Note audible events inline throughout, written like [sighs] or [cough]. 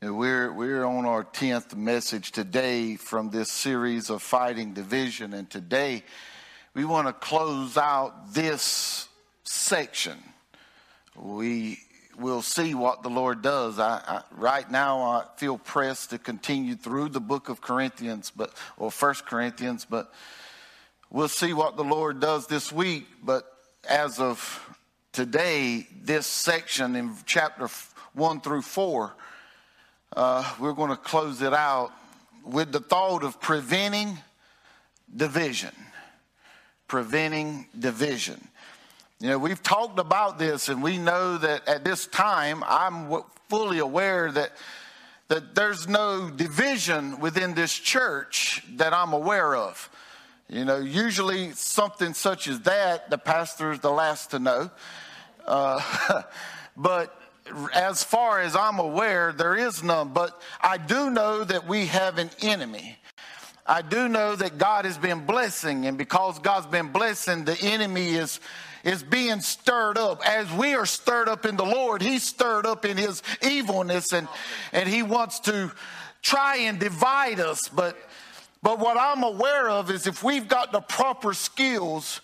We're, we're on our 10th message today from this series of fighting division, and today we want to close out this section. We will see what the Lord does. I, I, right now, I feel pressed to continue through the book of Corinthians, but or First Corinthians, but we'll see what the Lord does this week. But as of today, this section in chapter one through four uh, we're going to close it out with the thought of preventing division. Preventing division. You know, we've talked about this, and we know that at this time, I'm fully aware that that there's no division within this church that I'm aware of. You know, usually something such as that, the pastor is the last to know. Uh, [laughs] but as far as I'm aware, there is none. But I do know that we have an enemy. I do know that God has been blessing, and because God's been blessing, the enemy is is being stirred up. As we are stirred up in the Lord, he's stirred up in his evilness and and he wants to try and divide us. But but what I'm aware of is if we've got the proper skills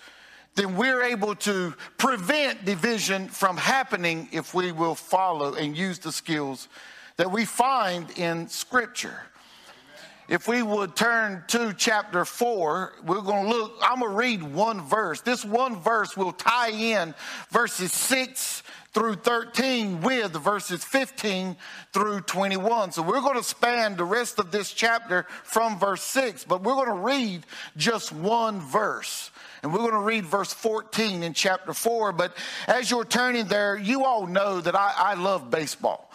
then we're able to prevent division from happening if we will follow and use the skills that we find in Scripture. If we would turn to chapter 4, we're going to look, I'm going to read one verse. This one verse will tie in verses 6 through 13 with verses 15 through 21. So we're going to span the rest of this chapter from verse 6, but we're going to read just one verse. And we're going to read verse 14 in chapter 4. But as you're turning there, you all know that I, I love baseball.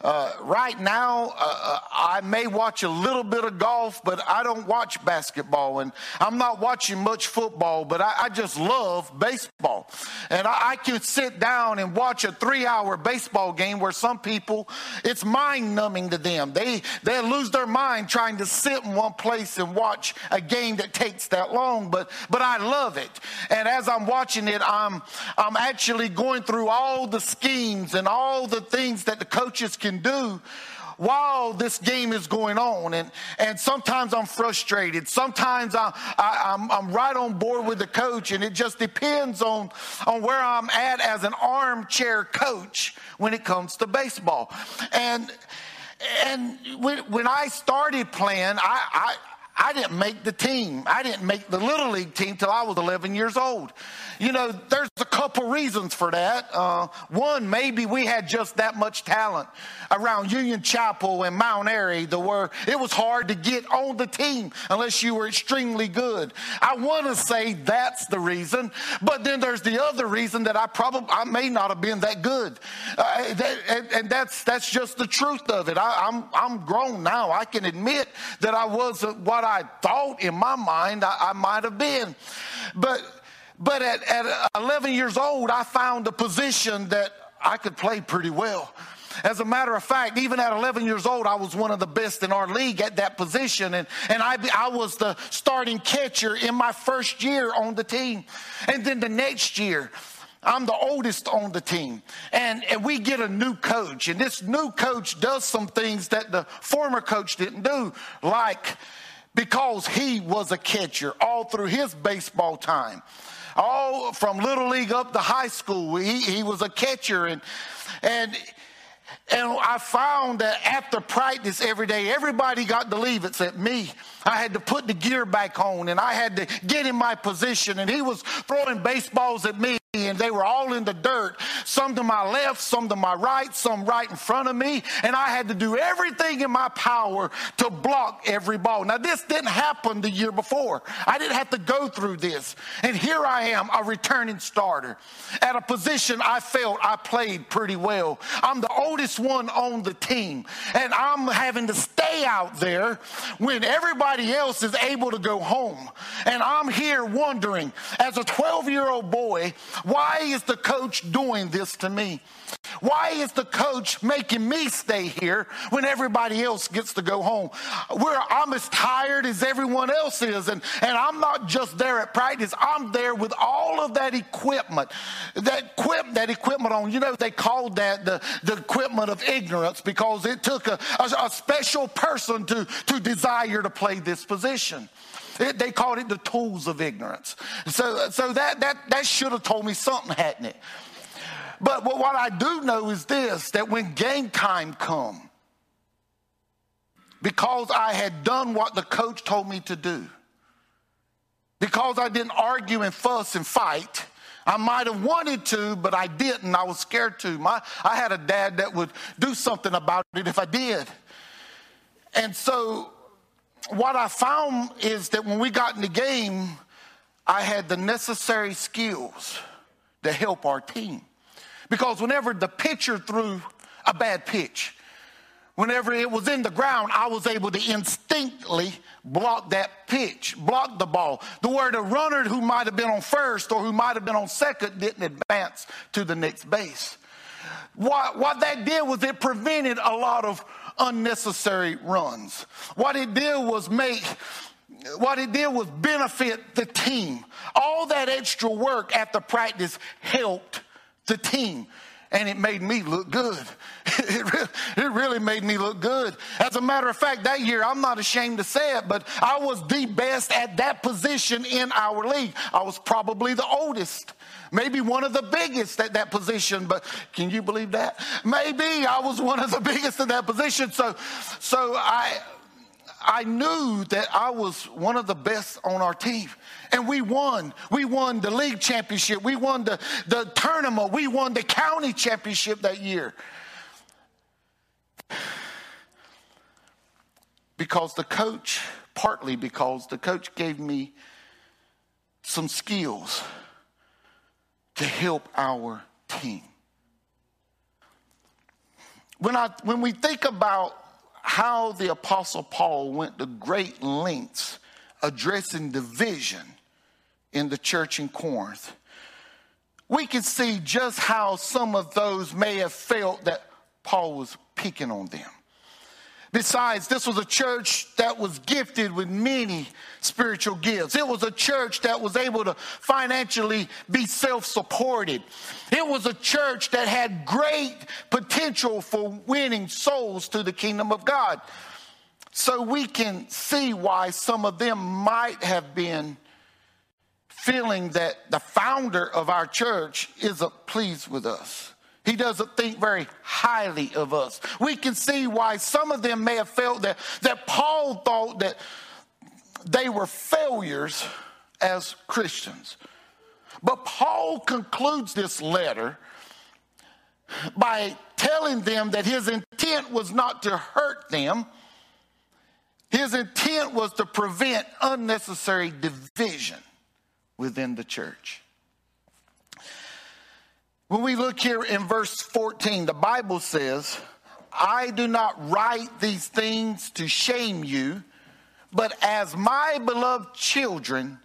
Uh, right now, uh, uh, I may watch a little bit of golf, but I don't watch basketball, and I'm not watching much football. But I, I just love baseball, and I, I, can sit down and watch a three-hour baseball game where some people, it's mind-numbing to them. They they lose their mind trying to sit in one place and watch a game that takes that long. But but I love it, and as I'm watching it, I'm I'm actually going through all the schemes and all the things that the coaches can can do while this game is going on. And, and sometimes I'm frustrated. Sometimes I, I, am I'm, I'm right on board with the coach, and it just depends on, on where I'm at as an armchair coach when it comes to baseball. And, and when, when I started playing, I, I, I didn't make the team. I didn't make the Little League team till I was 11 years old. You know, there's a couple reasons for that. Uh, one, maybe we had just that much talent around Union Chapel and Mount Airy, the where it was hard to get on the team unless you were extremely good. I want to say that's the reason, but then there's the other reason that I probably I may not have been that good, uh, that, and, and, that's that's just the truth of it. I, I'm I'm grown now. I can admit that I wasn't what I thought in my mind I, I might have been, but but at, at 11 years old, I found a position that I could play pretty well. As a matter of fact, even at 11 years old, I was one of the best in our league at that position. And, and I, I was the starting catcher in my first year on the team. And then the next year, I'm the oldest on the team. And, and we get a new coach. And this new coach does some things that the former coach didn't do, like because he was a catcher all through his baseball time all from little league up to high school. He, he was a catcher and, and, and I found that after practice every day, everybody got to leave except me. I had to put the gear back on and I had to get in my position and he was throwing baseballs at me and they were all in the dirt, some to my left, some to my right, some right in front of me, and I had to do everything in my power to block every ball. Now, this didn't happen the year before. I didn't have to go through this. And here I am, a returning starter at a position I felt I played pretty well. I'm the oldest one on the team, and I'm having to stay out there when everybody else is able to go home. And I'm here wondering, as a 12 year old boy, why is the coach doing this to me? Why is the coach making me stay here when everybody else gets to go home? Where I'm as tired as everyone else is, and, and I'm not just there at practice, I'm there with all of that equipment. That equip that equipment on, you know, they called that the, the equipment of ignorance because it took a, a, a special person to, to desire to play this position. They called it the tools of ignorance. So, so that, that, that should have told me something, hadn't it? But, but what I do know is this that when game time come, because I had done what the coach told me to do, because I didn't argue and fuss and fight, I might have wanted to, but I didn't. I was scared to. My, I had a dad that would do something about it if I did. And so what I found is that when we got in the game, I had the necessary skills to help our team. Because whenever the pitcher threw a bad pitch, whenever it was in the ground, I was able to instinctively block that pitch, block the ball. The word a runner who might have been on first or who might have been on second didn't advance to the next base. What, what that did was it prevented a lot of unnecessary runs. What it did was make what it did was benefit the team. All that extra work after practice helped the team. And it made me look good. [laughs] It really, it really made me look good. As a matter of fact, that year, I'm not ashamed to say it, but I was the best at that position in our league. I was probably the oldest maybe one of the biggest at that position but can you believe that maybe i was one of the [laughs] biggest in that position so so i I knew that I was one of the best on our team. And we won. We won the league championship. We won the, the tournament. We won the county championship that year. Because the coach, partly because the coach gave me some skills to help our team. When, I, when we think about how the Apostle Paul went to great lengths addressing division in the church in Corinth, we can see just how some of those may have felt that Paul was picking on them. Besides, this was a church that was gifted with many spiritual gifts. It was a church that was able to financially be self supported. It was a church that had great potential for winning souls to the kingdom of God. So we can see why some of them might have been feeling that the founder of our church isn't pleased with us. He doesn't think very highly of us. We can see why some of them may have felt that, that Paul thought that they were failures as Christians. But Paul concludes this letter by telling them that his intent was not to hurt them, his intent was to prevent unnecessary division within the church. When we look here in verse 14, the Bible says, I do not write these things to shame you, but as my beloved children,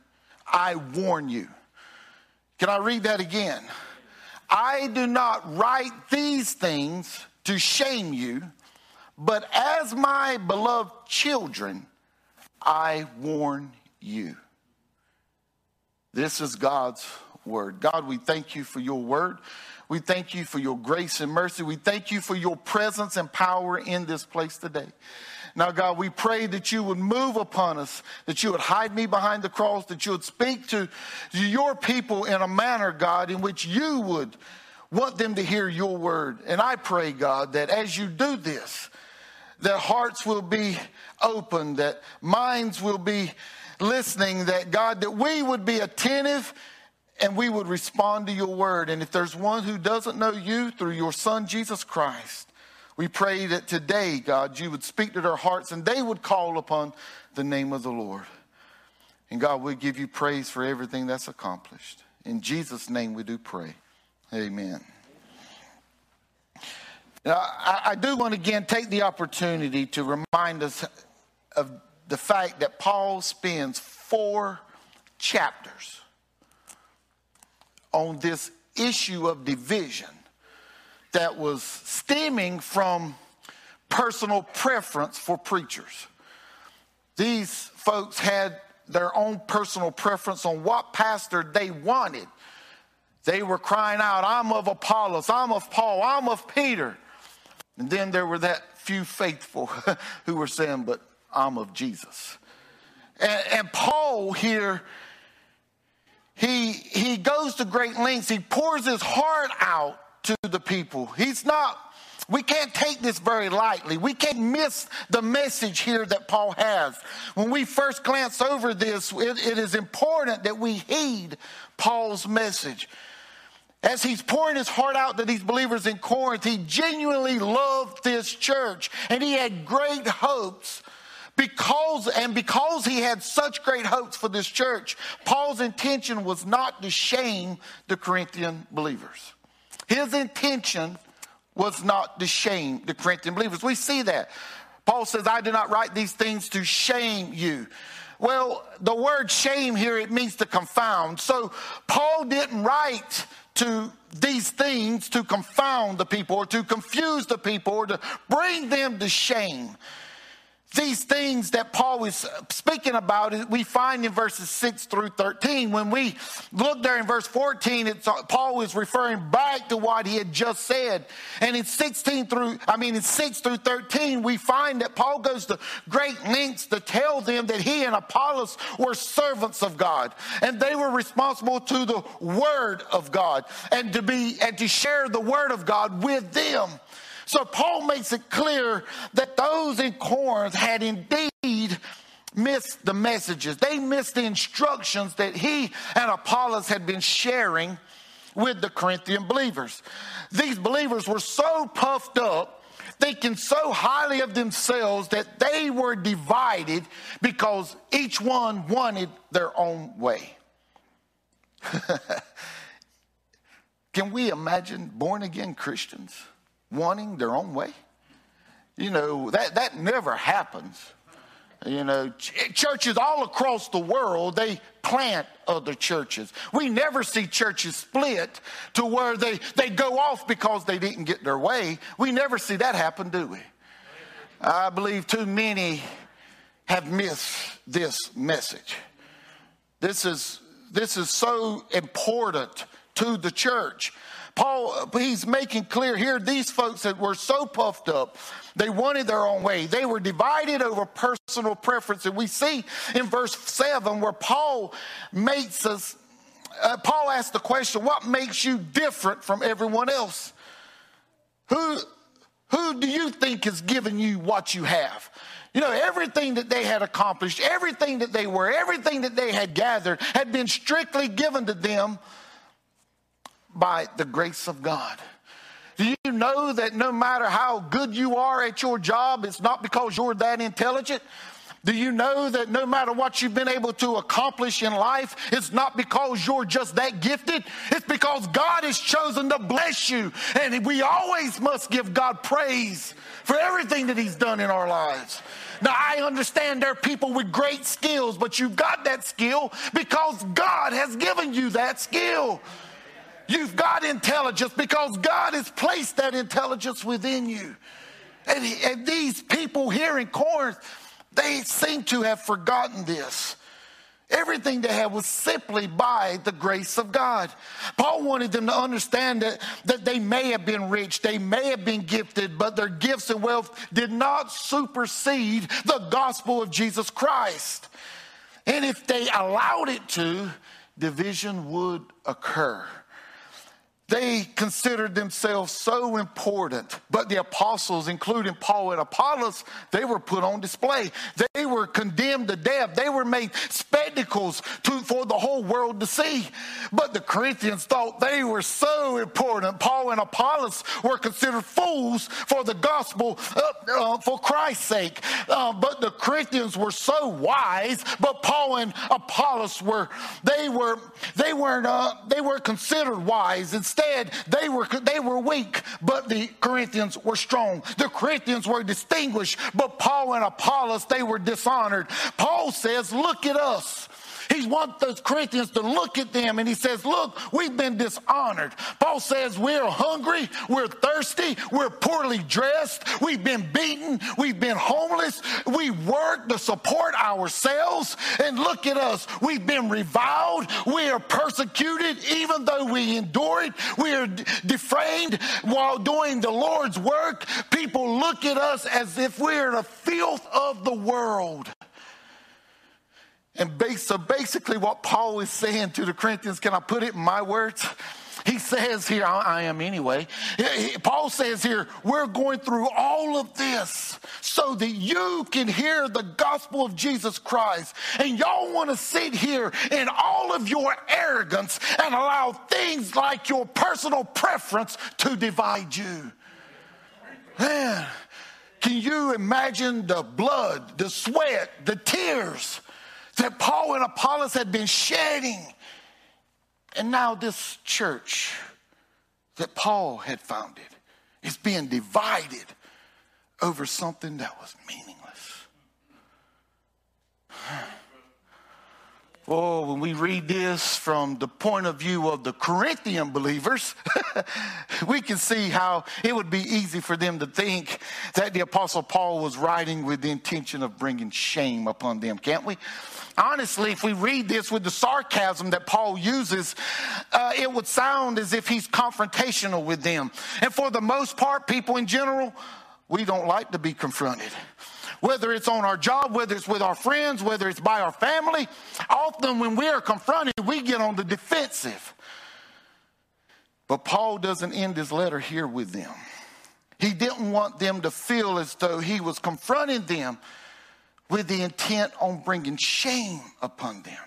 I warn you. Can I read that again? I do not write these things to shame you, but as my beloved children, I warn you. This is God's word. God, we thank you for your word. We thank you for your grace and mercy. We thank you for your presence and power in this place today. Now, God, we pray that you would move upon us, that you would hide me behind the cross, that you would speak to your people in a manner, God, in which you would want them to hear your word. And I pray, God, that as you do this, that hearts will be open, that minds will be listening, that God, that we would be attentive and we would respond to your word. And if there's one who doesn't know you through your son, Jesus Christ, we pray that today, God, you would speak to their hearts and they would call upon the name of the Lord. And God, we give you praise for everything that's accomplished. In Jesus' name we do pray. Amen. Now, I, I do want to again take the opportunity to remind us of the fact that Paul spends four chapters on this issue of division that was stemming from personal preference for preachers. These folks had their own personal preference on what pastor they wanted. They were crying out, I'm of Apollos, I'm of Paul, I'm of Peter. And then there were that few faithful [laughs] who were saying, But I'm of Jesus. And, and Paul here, he, he goes to great lengths. He pours his heart out to the people. He's not, we can't take this very lightly. We can't miss the message here that Paul has. When we first glance over this, it, it is important that we heed Paul's message. As he's pouring his heart out to these believers in Corinth, he genuinely loved this church and he had great hopes because and because he had such great hopes for this church paul's intention was not to shame the corinthian believers. His intention was not to shame the corinthian believers. We see that. Paul says i do not write these things to shame you. Well the word shame here it means to confound. So paul didn't write to these things to confound the people or to confuse the people or to bring them to shame these things that Paul is speaking about, we find in verses 6 through 13. When we look there in verse 14, it's, Paul is referring back to what he had just said. And in 16 through, I mean, in 6 through 13, we find that Paul goes to great lengths to tell them that he and Apollos were servants of God. And they were responsible to the word of God and to be, and to share the word of God with them. So Paul makes it clear that those in Corinth had indeed missed the messages. They missed the instructions that he and Apollos had been sharing with the Corinthian believers. These believers were so puffed up, thinking so highly of themselves that they were divided because each one wanted their own way. [laughs] Can we imagine born again Christians? Wanting their own way. You know, that, that never happens. You know, ch- churches all across the world, they plant other churches. We never see churches split to where they, they go off because they didn't get their way. We never see that happen, do we? I believe too many have missed this message. This is, this is so important to the church. Paul, he's making clear here these folks that were so puffed up, they wanted their own way. They were divided over personal preference. And we see in verse 7 where Paul makes us, uh, Paul asks the question, What makes you different from everyone else? Who, who do you think has given you what you have? You know, everything that they had accomplished, everything that they were, everything that they had gathered had been strictly given to them by the grace of God. Do you know that no matter how good you are at your job, it's not because you're that intelligent? Do you know that no matter what you've been able to accomplish in life, it's not because you're just that gifted? It's because God has chosen to bless you. And we always must give God praise for everything that He's done in our lives. Now, I understand there are people with great skills, but you've got that skill because God has given you that skill. You've got intelligence because God has placed that intelligence within you. And, and these people here in Corinth, they seem to have forgotten this. Everything they had was simply by the grace of God. Paul wanted them to understand that, that they may have been rich, they may have been gifted, but their gifts and wealth did not supersede the gospel of Jesus Christ. And if they allowed it to, division would occur. They considered themselves so important, but the apostles, including Paul and Apollos, they were put on display. They were condemned to death. They were made spectacles to, for the whole world to see. But the Corinthians thought they were so important. Paul and Apollos were considered fools for the gospel uh, uh, for Christ's sake. Uh, but the Corinthians were so wise. But Paul and Apollos were they were they weren't uh, they were considered wise. Instead Instead, they were, they were weak, but the Corinthians were strong. The Corinthians were distinguished, but Paul and Apollos, they were dishonored. Paul says, Look at us. He wants those Corinthians to look at them and he says, Look, we've been dishonored. Paul says, We're hungry, we're thirsty, we're poorly dressed, we've been beaten, we've been homeless, we work to support ourselves. And look at us, we've been reviled, we are persecuted, even though we endure it, we are defamed while doing the Lord's work. People look at us as if we're the filth of the world. And so basically, what Paul is saying to the Corinthians, can I put it in my words? He says here, I am anyway. Paul says here, we're going through all of this so that you can hear the gospel of Jesus Christ. And y'all want to sit here in all of your arrogance and allow things like your personal preference to divide you. Man, can you imagine the blood, the sweat, the tears? That Paul and Apollos had been shedding. And now this church that Paul had founded is being divided over something that was meaningless. Oh, when we read this from the point of view of the Corinthian believers, [laughs] we can see how it would be easy for them to think that the Apostle Paul was writing with the intention of bringing shame upon them, can't we? honestly, if we read this with the sarcasm that Paul uses, uh, it would sound as if he's confrontational with them. And for the most part, people in general, we don't like to be confronted. Whether it's on our job, whether it's with our friends, whether it's by our family, often when we are confronted, we get on the defensive. But Paul doesn't end his letter here with them. He didn't want them to feel as though he was confronting them with the intent on bringing shame upon them.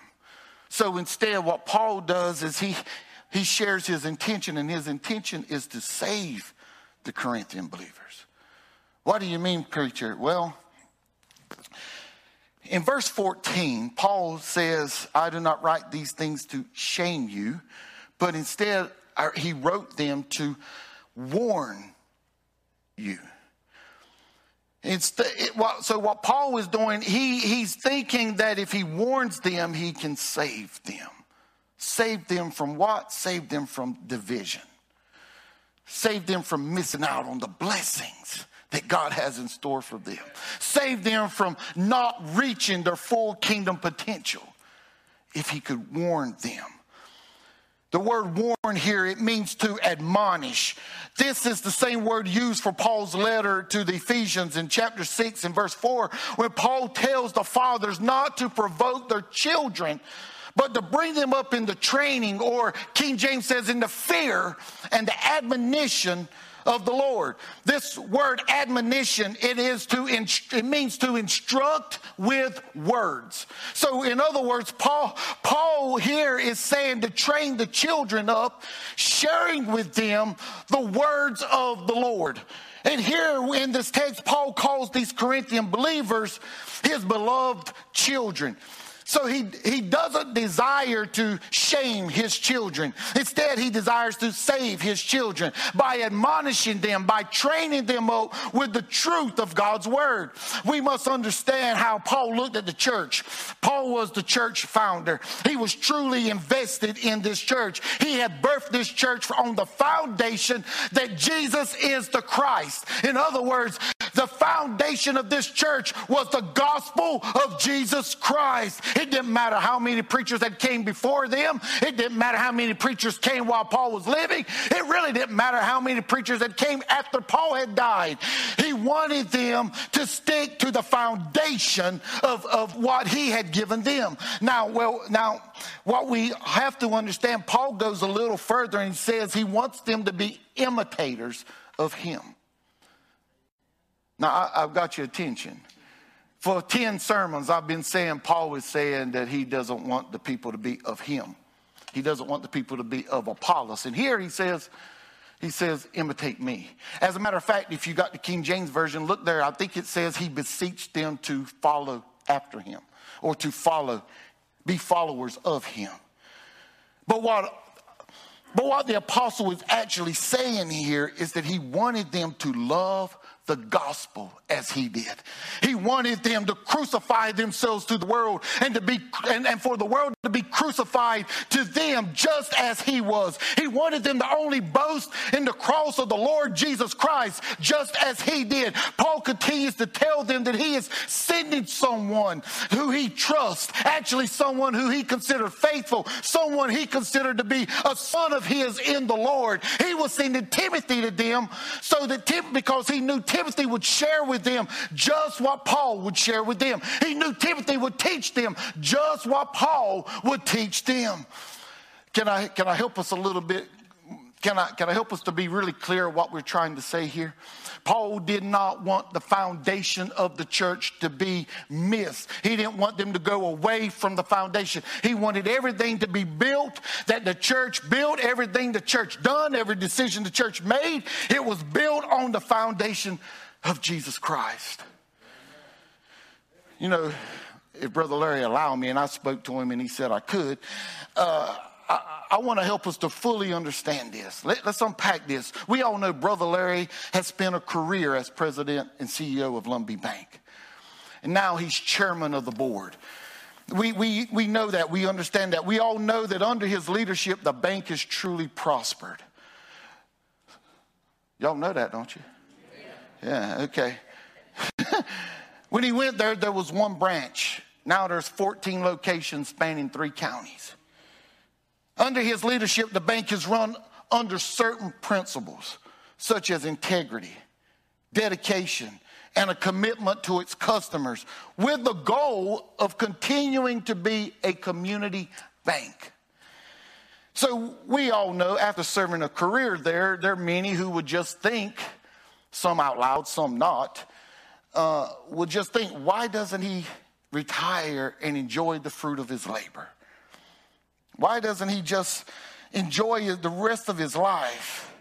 So instead, what Paul does is he, he shares his intention, and his intention is to save the Corinthian believers. What do you mean, preacher? Well, in verse 14, Paul says, I do not write these things to shame you, but instead, he wrote them to warn you. So what Paul was doing, he, he's thinking that if he warns them, he can save them. Save them from what? Save them from division. Save them from missing out on the blessings that God has in store for them. Save them from not reaching their full kingdom potential if he could warn them. The word warn here, it means to admonish. This is the same word used for Paul's letter to the Ephesians in chapter 6 and verse 4, where Paul tells the fathers not to provoke their children, but to bring them up in the training, or King James says, in the fear and the admonition of the Lord. This word admonition, it is to it means to instruct with words. So in other words, Paul Paul here is saying to train the children up, sharing with them the words of the Lord. And here in this text, Paul calls these Corinthian believers his beloved children. So he, he doesn't desire to shame his children. Instead, he desires to save his children by admonishing them, by training them up with the truth of God's word. We must understand how Paul looked at the church. Paul was the church founder. He was truly invested in this church. He had birthed this church on the foundation that Jesus is the Christ. In other words, the foundation of this church was the gospel of Jesus Christ. It didn't matter how many preachers that came before them. It didn't matter how many preachers came while Paul was living. It really didn't matter how many preachers that came after Paul had died. He wanted them to stick to the foundation of, of what he had given them. Now, well, now what we have to understand, Paul goes a little further and says he wants them to be imitators of him. Now, I, have got your attention. For 10 sermons, I've been saying, Paul is saying that he doesn't want the people to be of him. He doesn't want the people to be of Apollos. And here he says, he says, imitate me. As a matter of fact, if you got the King James Version, look there. I think it says he beseeched them to follow after him or to follow, be followers of him. But what But what the apostle is actually saying here is that he wanted them to love the gospel as he did. He wanted them to crucify themselves to the world and to be and, and, for the world to be crucified to them just as he was. He wanted them to only boast in the cross of the Lord Jesus Christ just as he did. Paul continues to tell them that he is sending someone who he trusts, actually someone who he considered faithful, someone he considered to be a son of his in the Lord. He was sending Timothy to them so that Tim, because he knew Timothy Timothy would share with them just what Paul would share with them. He knew Timothy would teach them just what Paul would teach them. Can I, can I help us a little bit? Can I, can I help us to be really clear what we're trying to say here? Paul did not want the foundation of the church to be missed. He didn't want them to go away from the foundation. He wanted everything to be built that the church built, everything the church done, every decision the church made, it was built on the foundation of Jesus Christ. You know, if Brother Larry allowed me, and I spoke to him and he said I could, uh, I, I want to help us to fully understand this. Let, us unpack this. We all know Brother Larry has spent a career as president and CEO of Lumbee Bank. And now he's chairman of the board. We, we, we know that. We understand that. We all know that under his leadership, the bank has truly prospered. Y'all know that, don't you? Yeah, okay. [laughs] when he went there, there was one branch. Now there's 14 locations spanning three counties. Under his leadership, the bank is run under certain principles, such as integrity, dedication, and a commitment to its customers, with the goal of continuing to be a community bank. So we all know after serving a career there, there are many who would just think, some out loud, some not, uh, would just think, why doesn't he retire and enjoy the fruit of his labor? Why doesn't he just enjoy the rest of his life?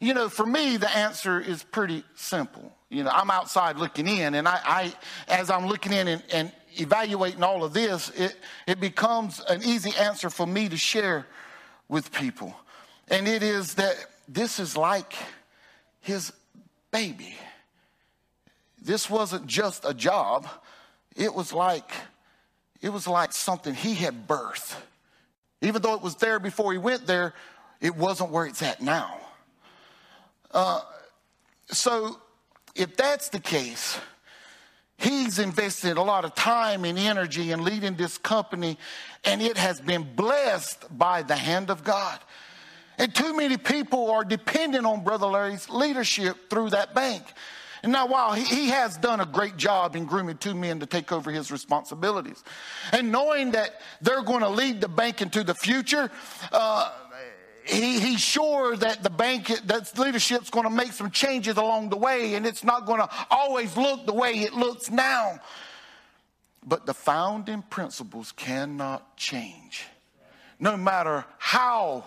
You know, for me, the answer is pretty simple. You know, I'm outside looking in, and I, I as I'm looking in and, and evaluating all of this, it, it becomes an easy answer for me to share with people. And it is that this is like his baby. This wasn't just a job, it was like it was like something he had birthed. Even though it was there before he went there, it wasn't where it's at now. Uh, so, if that's the case, he's invested a lot of time and energy in leading this company, and it has been blessed by the hand of God. And too many people are dependent on Brother Larry's leadership through that bank. And now, while he, has done a great job in grooming two men to take over his responsibilities, and knowing that they're going to lead the bank into the future, uh, he, he's sure that the bank, that leadership's going to make some changes along the way, and it's not going to always look the way it looks now. But the founding principles cannot change. No matter how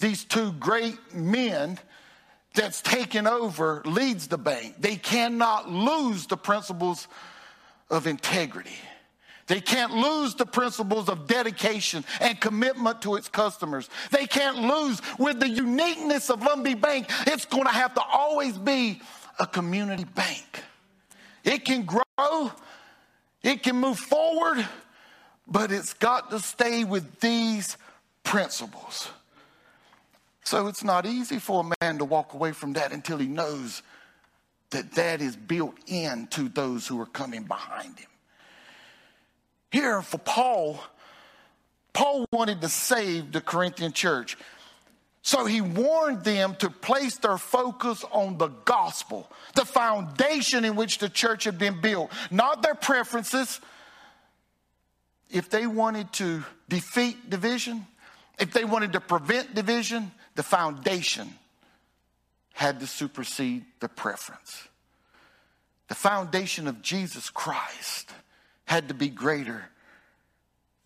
these two great men that's taken over leads the bank. They cannot lose the principles of integrity. They can't lose the principles of dedication and commitment to its customers. They can't lose with the uniqueness of Lumbee Bank. It's going to have to always be a community bank. It can grow, it can move forward, but it's got to stay with these principles. So it's not easy for a man to walk away from that until he knows that that is built into those who are coming behind him. Here for Paul, Paul wanted to save the Corinthian church. So he warned them to place their focus on the gospel, the foundation in which the church had been built, not their preferences. If they wanted to defeat division, if they wanted to prevent division, the foundation had to supersede the preference. The foundation of Jesus Christ had to be greater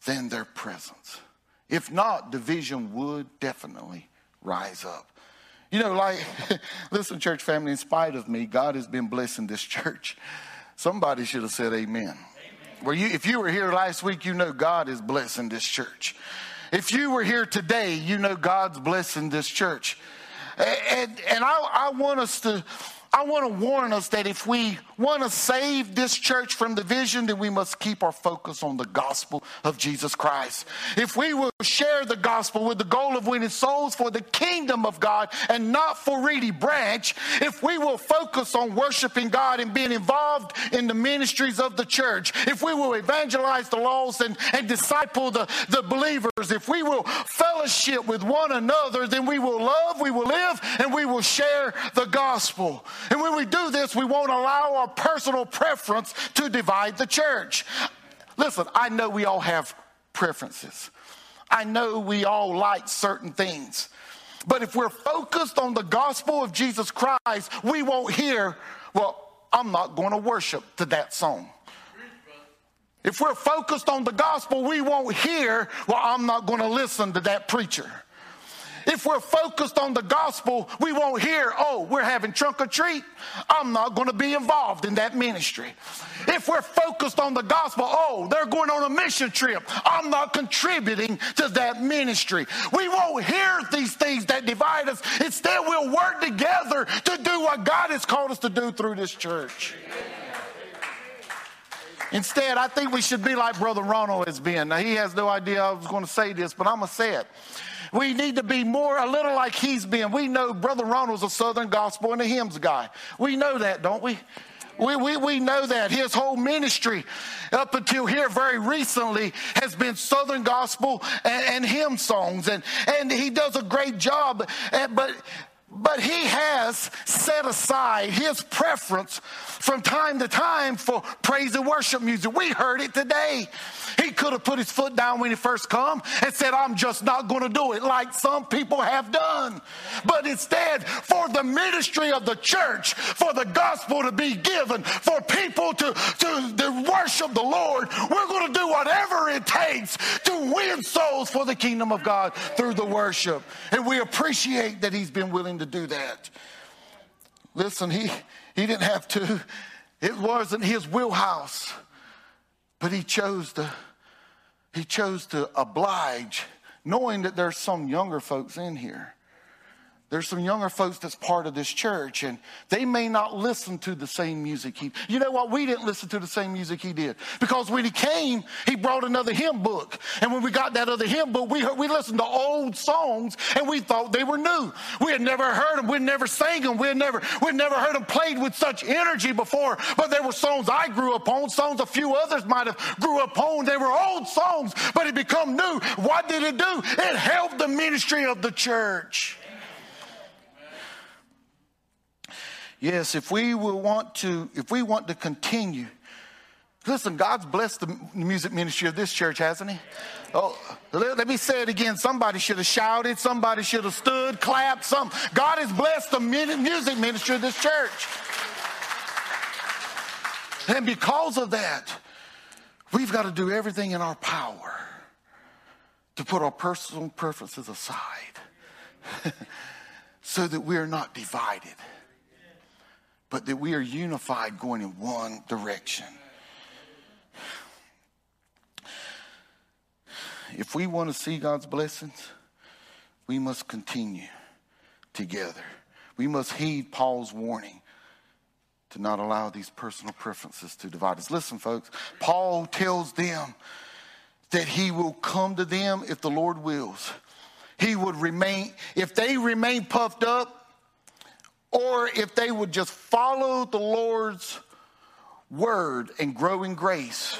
than their presence. If not, division would definitely rise up. You know, like, [laughs] listen, church family, in spite of me, God has been blessing this church. Somebody should have said amen. amen. Well, you, if you were here last week, you know God is blessing this church. If you were here today, you know God's blessing this church. And, and I, I want us to I want to warn us that if we want to save this church from division, then we must keep our focus on the gospel of Jesus Christ. If we will share the gospel with the goal of winning souls for the kingdom of God and not for Reedy Branch, if we will focus on worshiping God and being involved in the ministries of the church, if we will evangelize the lost and, and disciple the, the believers, if we will fellowship with one another, then we will love, we will live, and we will share the gospel. And when we do this, we won't allow our personal preference to divide the church. Listen, I know we all have preferences. I know we all like certain things. But if we're focused on the gospel of Jesus Christ, we won't hear, well, I'm not going to worship to that song. If we're focused on the gospel, we won't hear, well, I'm not going to listen to that preacher. If we're focused on the gospel, we won't hear, oh, we're having trunk or treat. I'm not going to be involved in that ministry. If we're focused on the gospel, oh, they're going on a mission trip. I'm not contributing to that ministry. We won't hear these things that divide us. Instead, we'll work together to do what God has called us to do through this church. Instead, I think we should be like Brother Ronald has been. Now, he has no idea I was going to say this, but I'm going to say it. We need to be more, a little like he's been. We know Brother Ronald's a Southern gospel and a hymns guy. We know that, don't we? We, we, we know that his whole ministry up until here very recently has been Southern gospel and, and hymn songs. And, and he does a great job. Eh, but but he has set aside his preference from time to time for praise and worship music. We heard it today. He could have put his foot down when he first come and said, I'm just not going to do it like some people have done. But instead, for the ministry of the church, for the gospel to be given, for people to, to, to worship the Lord, we're going to do whatever it takes to win souls for the kingdom of God through the worship. And we appreciate that he's been willing to do that. Listen, he, he didn't have to, it wasn't his wheelhouse, but he chose to, he chose to oblige, knowing that there's some younger folks in here there's some younger folks that's part of this church, and they may not listen to the same music he. You know what? We didn't listen to the same music he did because when he came, he brought another hymn book, and when we got that other hymn book, we heard, we listened to old songs, and we thought they were new. We had never heard them. We'd never sang them. We had never we'd never heard them played with such energy before. But there were songs I grew up on, songs a few others might have grew up on. They were old songs, but it become new. What did it do? It helped the ministry of the church. Yes, if we will want to, if we want to continue, listen, God's blessed the music ministry of this church, hasn't He? Oh, let, let me say it again. Somebody should have shouted. Somebody should have stood, clapped. Some God has blessed the music ministry of this church, and because of that, we've got to do everything in our power to put our personal preferences aside, [laughs] so that we are not divided but that we are unified going in one direction. If we want to see God's blessings, we must continue together. We must heed Paul's warning to not allow these personal preferences to divide us. Listen, folks, Paul tells them that he will come to them if the Lord wills. He would remain, if they remain puffed up, or if they would just follow the Lord's word and grow in grace.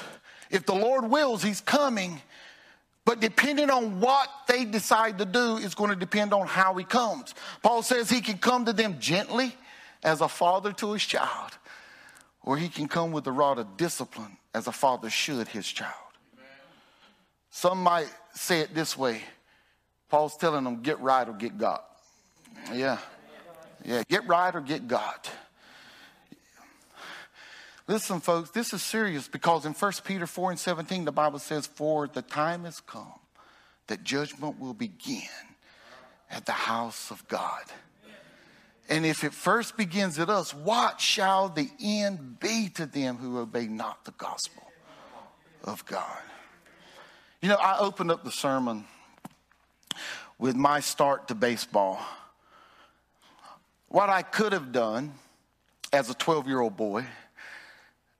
If the Lord wills, He's coming. But depending on what they decide to do is going to depend on how He comes. Paul says He can come to them gently as a father to his child, or He can come with a rod of discipline as a father should his child. Some might say it this way Paul's telling them, get right or get got. Yeah. Yeah, get right or get got. Listen, folks, this is serious because in 1 Peter 4 and 17, the Bible says, For the time has come that judgment will begin at the house of God. And if it first begins at us, what shall the end be to them who obey not the gospel of God? You know, I opened up the sermon with my start to baseball. What I could have done as a 12 year old boy,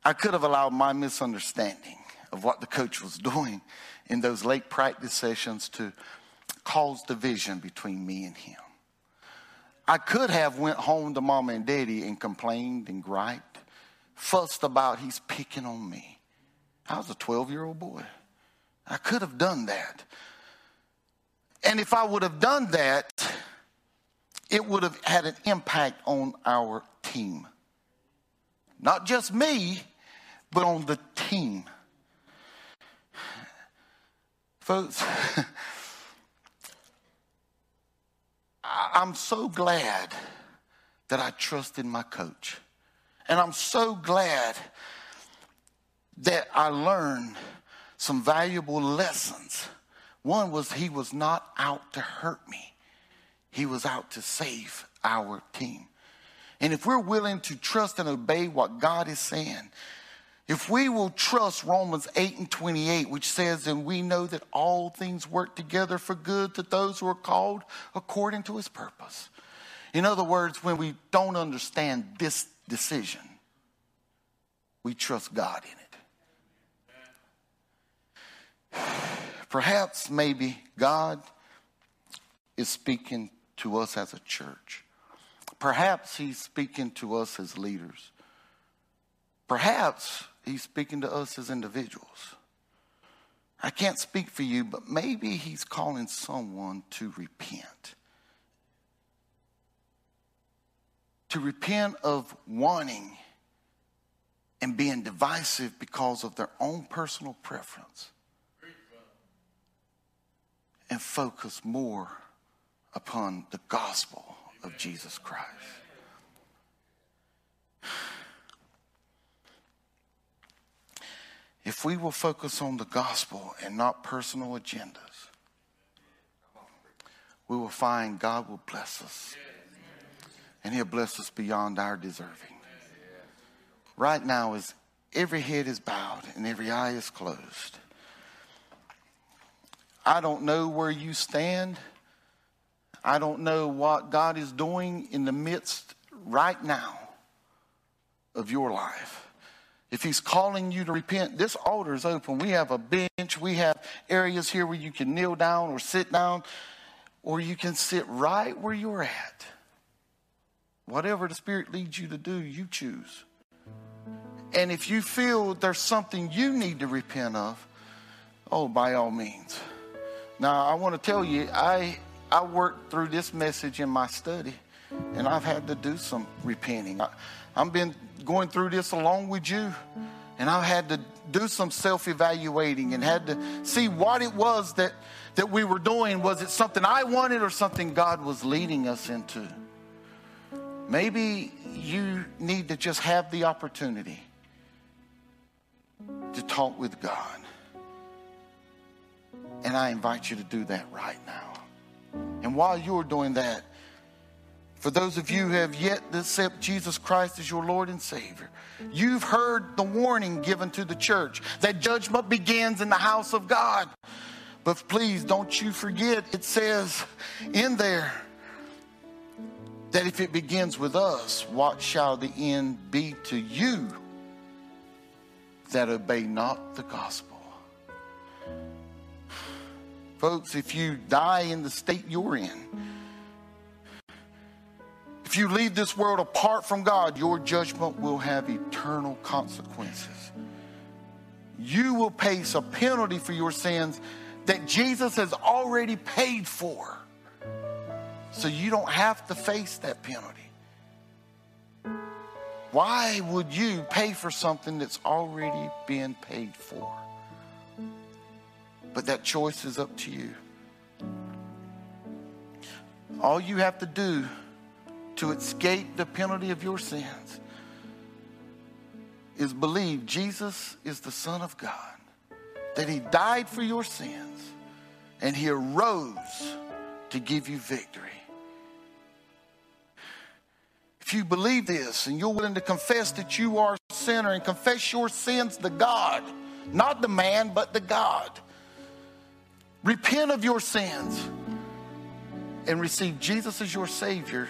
I could have allowed my misunderstanding of what the coach was doing in those late practice sessions to cause division between me and him. I could have went home to mom and daddy and complained and griped, fussed about he's picking on me. I was a 12 year old boy. I could have done that. And if I would have done that, it would have had an impact on our team. Not just me, but on the team. Folks, [laughs] I'm so glad that I trusted my coach. And I'm so glad that I learned some valuable lessons. One was he was not out to hurt me, he was out to save our team. And if we're willing to trust and obey what God is saying, if we will trust Romans 8 and 28, which says, And we know that all things work together for good to those who are called according to his purpose. In other words, when we don't understand this decision, we trust God in it. [sighs] Perhaps, maybe, God is speaking to us as a church. Perhaps He's speaking to us as leaders. Perhaps He's speaking to us as individuals. I can't speak for you, but maybe He's calling someone to repent. To repent of wanting and being divisive because of their own personal preference and focus more upon the gospel of Jesus Christ. If we will focus on the gospel and not personal agendas, we will find God will bless us. And He'll bless us beyond our deserving. Right now, as every head is bowed and every eye is closed, I don't know where you stand. I don't know what God is doing in the midst right now of your life. If he's calling you to repent, this altar is open. We have a bench. We have areas here where you can kneel down or sit down, or you can sit right where you're at. Whatever the Spirit leads you to do, you choose. And if you feel there's something you need to repent of, oh, by all means. Now, I want to tell you, I, I worked through this message in my study, and I've had to do some repenting. I, I've been going through this along with you, and I've had to do some self evaluating and had to see what it was that, that we were doing. Was it something I wanted or something God was leading us into? Maybe you need to just have the opportunity to talk with God. And I invite you to do that right now. And while you're doing that, for those of you who have yet to accept Jesus Christ as your Lord and Savior, you've heard the warning given to the church that judgment begins in the house of God. But please don't you forget, it says in there that if it begins with us, what shall the end be to you that obey not the gospel? Folks, if you die in the state you're in, if you leave this world apart from God, your judgment will have eternal consequences. You will face a penalty for your sins that Jesus has already paid for. So you don't have to face that penalty. Why would you pay for something that's already been paid for? But that choice is up to you. All you have to do to escape the penalty of your sins is believe Jesus is the Son of God, that He died for your sins, and He arose to give you victory. If you believe this and you're willing to confess that you are a sinner and confess your sins to God, not the man, but the God, repent of your sins and receive Jesus as your Savior,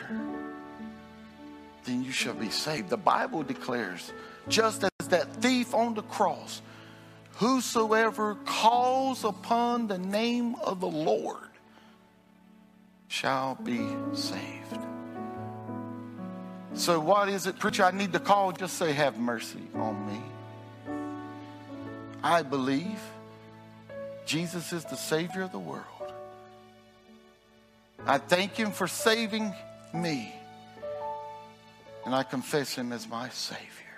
then you shall be saved. The Bible declares, just as that thief on the cross, whosoever calls upon the name of the Lord shall be saved. So, what is it, preacher? I need to call. Just say, Have mercy on me. I believe Jesus is the Savior of the world. I thank Him for saving me, and I confess Him as my Savior.